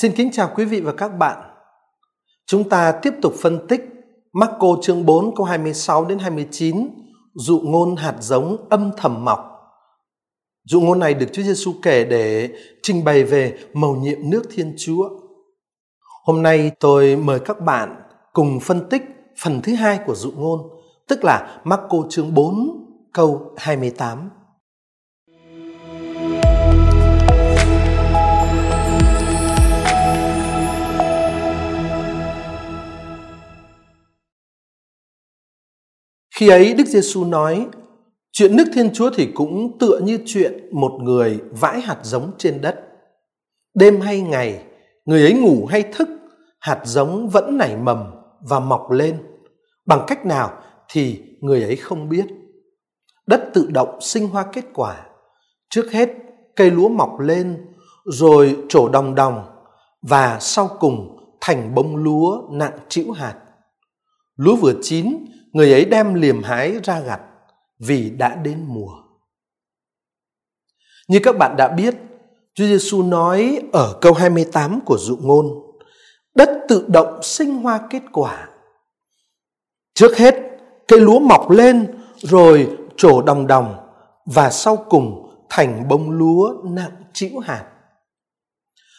Xin kính chào quý vị và các bạn. Chúng ta tiếp tục phân tích Marco chương 4 câu 26 đến 29, dụ ngôn hạt giống âm thầm mọc. Dụ ngôn này được Chúa Giêsu kể để trình bày về mầu nhiệm nước Thiên Chúa. Hôm nay tôi mời các bạn cùng phân tích phần thứ hai của dụ ngôn, tức là Marco chương 4 câu 28. Khi ấy Đức Giêsu nói, chuyện nước Thiên Chúa thì cũng tựa như chuyện một người vãi hạt giống trên đất. Đêm hay ngày, người ấy ngủ hay thức, hạt giống vẫn nảy mầm và mọc lên. Bằng cách nào thì người ấy không biết. Đất tự động sinh hoa kết quả. Trước hết, cây lúa mọc lên, rồi trổ đồng đồng, và sau cùng thành bông lúa nặng chịu hạt. Lúa vừa chín người ấy đem liềm hái ra gặt vì đã đến mùa. Như các bạn đã biết, Chúa Giêsu nói ở câu 28 của dụ ngôn, đất tự động sinh hoa kết quả. Trước hết, cây lúa mọc lên rồi trổ đồng đồng và sau cùng thành bông lúa nặng chịu hạt.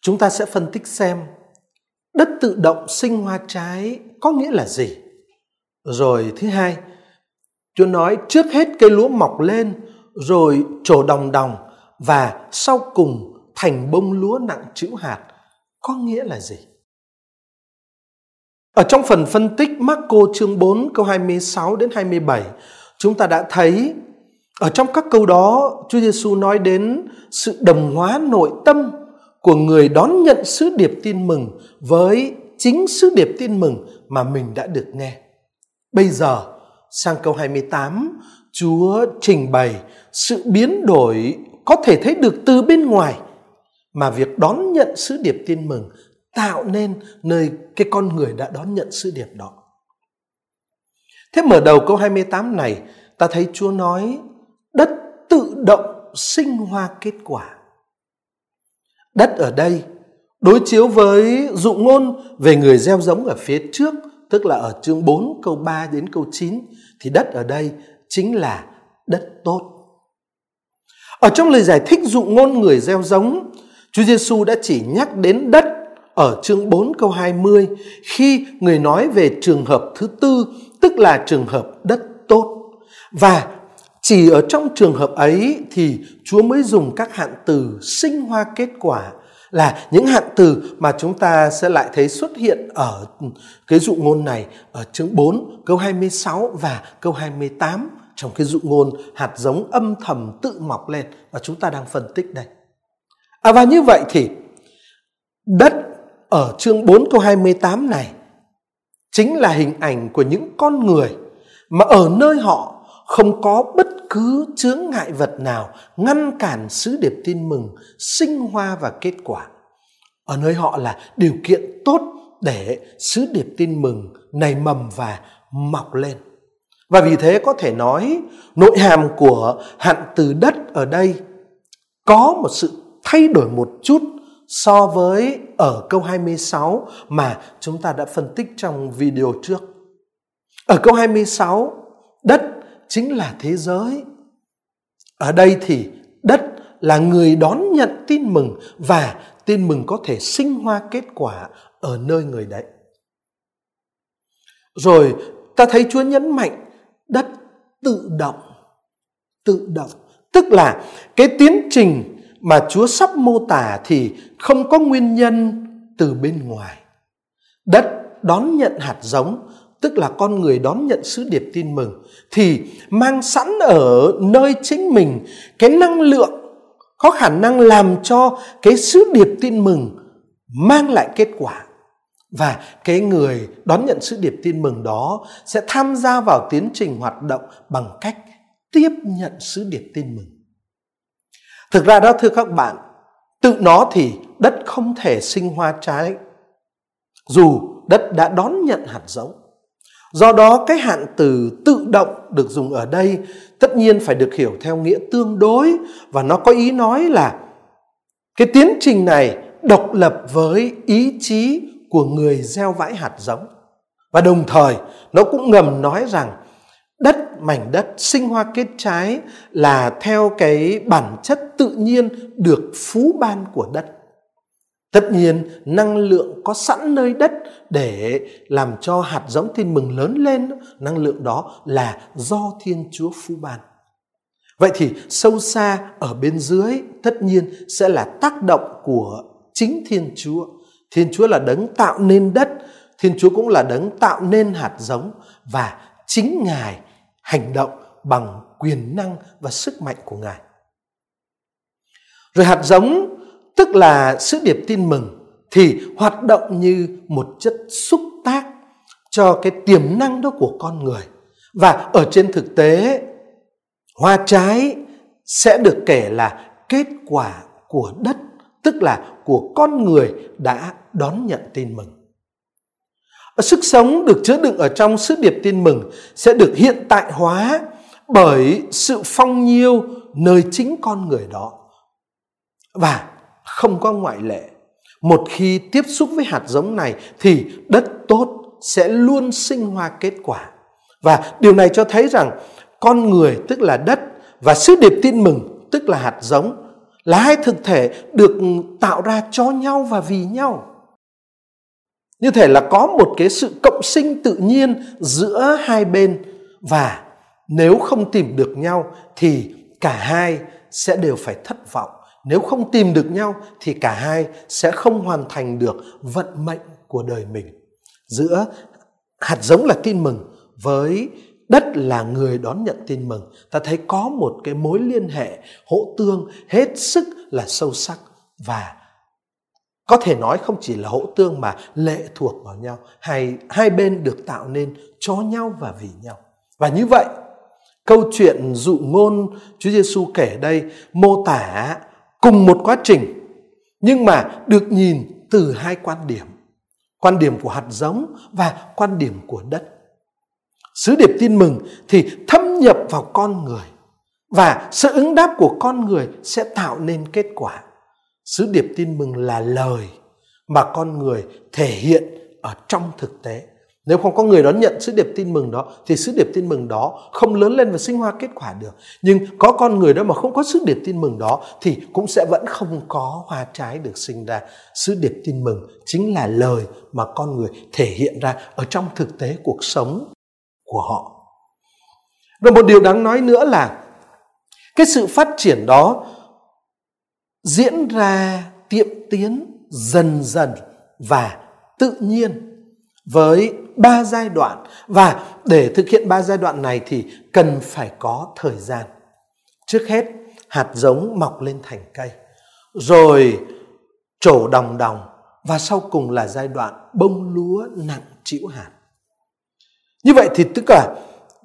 Chúng ta sẽ phân tích xem đất tự động sinh hoa trái có nghĩa là gì? Rồi thứ hai, Chúa nói trước hết cây lúa mọc lên, rồi trổ đồng đồng và sau cùng thành bông lúa nặng chữ hạt. Có nghĩa là gì? Ở trong phần phân tích Marco chương 4 câu 26 đến 27, chúng ta đã thấy ở trong các câu đó Chúa Giêsu nói đến sự đồng hóa nội tâm của người đón nhận sứ điệp tin mừng với chính sứ điệp tin mừng mà mình đã được nghe. Bây giờ, sang câu 28, Chúa trình bày sự biến đổi có thể thấy được từ bên ngoài mà việc đón nhận sứ điệp tin mừng tạo nên nơi cái con người đã đón nhận sứ điệp đó. Thế mở đầu câu 28 này, ta thấy Chúa nói đất tự động sinh hoa kết quả. Đất ở đây đối chiếu với dụ ngôn về người gieo giống ở phía trước tức là ở chương 4 câu 3 đến câu 9 thì đất ở đây chính là đất tốt. Ở trong lời giải thích dụ ngôn người gieo giống, Chúa Giêsu đã chỉ nhắc đến đất ở chương 4 câu 20 khi người nói về trường hợp thứ tư, tức là trường hợp đất tốt. Và chỉ ở trong trường hợp ấy thì Chúa mới dùng các hạn từ sinh hoa kết quả là những hạn từ mà chúng ta sẽ lại thấy xuất hiện ở cái dụ ngôn này ở chương 4 câu 26 và câu 28 trong cái dụ ngôn hạt giống âm thầm tự mọc lên và chúng ta đang phân tích đây. À và như vậy thì đất ở chương 4 câu 28 này chính là hình ảnh của những con người mà ở nơi họ không có bất cứ chướng ngại vật nào ngăn cản sứ điệp tin mừng sinh hoa và kết quả. Ở nơi họ là điều kiện tốt để sứ điệp tin mừng nảy mầm và mọc lên. Và vì thế có thể nói nội hàm của hạn từ đất ở đây có một sự thay đổi một chút so với ở câu 26 mà chúng ta đã phân tích trong video trước. Ở câu 26, đất chính là thế giới. Ở đây thì đất là người đón nhận tin mừng và tin mừng có thể sinh hoa kết quả ở nơi người đấy. Rồi, ta thấy Chúa nhấn mạnh đất tự động. Tự động. Tức là cái tiến trình mà Chúa sắp mô tả thì không có nguyên nhân từ bên ngoài. Đất đón nhận hạt giống tức là con người đón nhận sứ điệp tin mừng, thì mang sẵn ở nơi chính mình cái năng lượng, có khả năng làm cho cái sứ điệp tin mừng mang lại kết quả. Và cái người đón nhận sứ điệp tin mừng đó sẽ tham gia vào tiến trình hoạt động bằng cách tiếp nhận sứ điệp tin mừng. Thực ra đó, thưa các bạn, tự nó thì đất không thể sinh hoa trái, dù đất đã đón nhận hạt giống. Do đó, cái hạn từ tự động được dùng ở đây tất nhiên phải được hiểu theo nghĩa tương đối và nó có ý nói là cái tiến trình này độc lập với ý chí của người gieo vãi hạt giống. Và đồng thời, nó cũng ngầm nói rằng đất mảnh đất sinh hoa kết trái là theo cái bản chất tự nhiên được phú ban của đất tất nhiên, năng lượng có sẵn nơi đất để làm cho hạt giống tin mừng lớn lên, năng lượng đó là do thiên chúa phu ban vậy thì sâu xa ở bên dưới, tất nhiên sẽ là tác động của chính thiên chúa thiên chúa là đấng tạo nên đất, thiên chúa cũng là đấng tạo nên hạt giống và chính ngài hành động bằng quyền năng và sức mạnh của Ngài. Rồi hạt giống tức là sứ điệp tin mừng thì hoạt động như một chất xúc tác cho cái tiềm năng đó của con người. Và ở trên thực tế, hoa trái sẽ được kể là kết quả của đất, tức là của con người đã đón nhận tin mừng. Sức sống được chứa đựng ở trong sứ điệp tin mừng sẽ được hiện tại hóa bởi sự phong nhiêu nơi chính con người đó. Và không có ngoại lệ. Một khi tiếp xúc với hạt giống này thì đất tốt sẽ luôn sinh hoa kết quả. Và điều này cho thấy rằng con người, tức là đất, và sứ điệp tin mừng, tức là hạt giống, là hai thực thể được tạo ra cho nhau và vì nhau. Như thể là có một cái sự cộng sinh tự nhiên giữa hai bên, và nếu không tìm được nhau thì cả hai sẽ đều phải thất vọng. Nếu không tìm được nhau thì cả hai sẽ không hoàn thành được vận mệnh của đời mình. Giữa hạt giống là tin mừng với đất là người đón nhận tin mừng. Ta thấy có một cái mối liên hệ, hỗ tương hết sức là sâu sắc và có thể nói không chỉ là hỗ tương mà lệ thuộc vào nhau hai hai bên được tạo nên cho nhau và vì nhau và như vậy, câu chuyện dụ ngôn Chúa Giêsu kể đây, mô tả cùng một quá trình, nhưng mà được nhìn từ hai quan điểm. Quan điểm của hạt giống và quan điểm của đất. Sứ điệp tin mừng thì thâm nhập vào con người, và sự ứng đáp của con người sẽ tạo nên kết quả. Sứ điệp tin mừng là lời mà con người thể hiện ở trong thực tế. Nếu không có người đón nhận sứ điệp tin mừng đó, thì sứ điệp tin mừng đó không lớn lên và sinh hoa kết quả được. Nhưng có con người đó mà không có sứ điệp tin mừng đó, thì cũng sẽ vẫn không có hoa trái được sinh ra. Sứ điệp tin mừng chính là lời mà con người thể hiện ra ở trong thực tế cuộc sống của họ. Rồi một điều đáng nói nữa là cái sự phát triển đó diễn ra tiệm tiến dần dần và tự nhiên với ba giai đoạn. Và để thực hiện ba giai đoạn này thì cần phải có thời gian. Trước hết, hạt giống mọc lên thành cây. Rồi trổ đồng đồng. Và sau cùng là giai đoạn bông lúa nặng chịu hạt như vậy thì tức là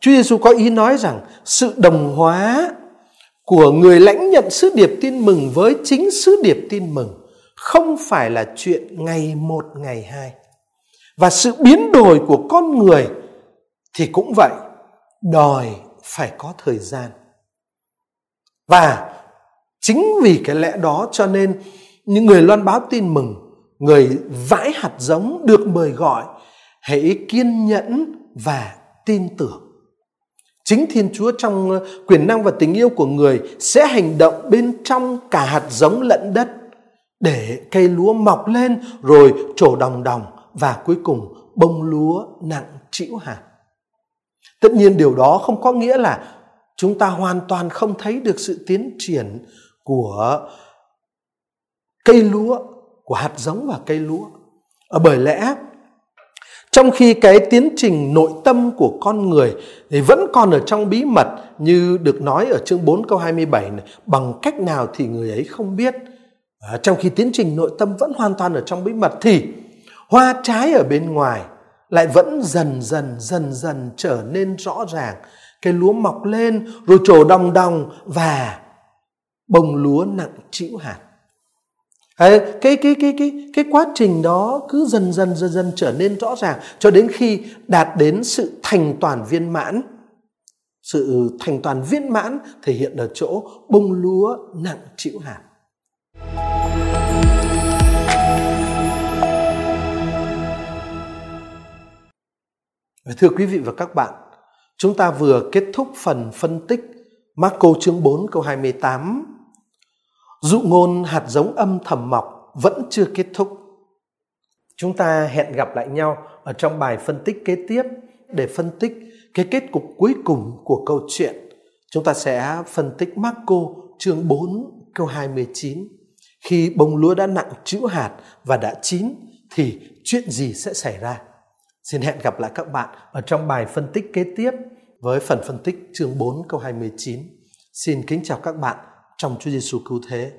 Chúa Giêsu có ý nói rằng sự đồng hóa của người lãnh nhận sứ điệp tin mừng với chính sứ điệp tin mừng không phải là chuyện ngày một, ngày hai và sự biến đổi của con người thì cũng vậy, đòi phải có thời gian. Và chính vì cái lẽ đó cho nên những người loan báo tin mừng, người vãi hạt giống được mời gọi, hãy kiên nhẫn và tin tưởng. Chính Thiên Chúa trong quyền năng và tình yêu của người sẽ hành động bên trong cả hạt giống lẫn đất để cây lúa mọc lên rồi trổ đồng đồng và cuối cùng bông lúa nặng chịu hạt. Tất nhiên điều đó không có nghĩa là chúng ta hoàn toàn không thấy được sự tiến triển của cây lúa, của hạt giống và cây lúa. Ở bởi lẽ trong khi cái tiến trình nội tâm của con người thì vẫn còn ở trong bí mật như được nói ở chương 4 câu 27 này, bằng cách nào thì người ấy không biết. À, trong khi tiến trình nội tâm vẫn hoàn toàn ở trong bí mật thì hoa trái ở bên ngoài lại vẫn dần dần dần dần trở nên rõ ràng. Cái lúa mọc lên rồi trổ đồng đồng và bông lúa nặng chịu hạt. Cái, cái, cái, cái, cái, cái quá trình đó cứ dần dần dần dần trở nên rõ ràng cho đến khi đạt đến sự thành toàn viên mãn. Sự thành toàn viên mãn thể hiện ở chỗ bông lúa nặng chịu hạt. Thưa quý vị và các bạn, chúng ta vừa kết thúc phần phân tích Marco chương 4 câu 28. Dụ ngôn hạt giống âm thầm mọc vẫn chưa kết thúc. Chúng ta hẹn gặp lại nhau ở trong bài phân tích kế tiếp để phân tích cái kết cục cuối cùng của câu chuyện. Chúng ta sẽ phân tích Marco chương 4 câu 29. Khi bông lúa đã nặng chữ hạt và đã chín thì chuyện gì sẽ xảy ra? Xin hẹn gặp lại các bạn ở trong bài phân tích kế tiếp với phần phân tích chương 4 câu 29. Xin kính chào các bạn trong Chúa Giêsu cứu thế.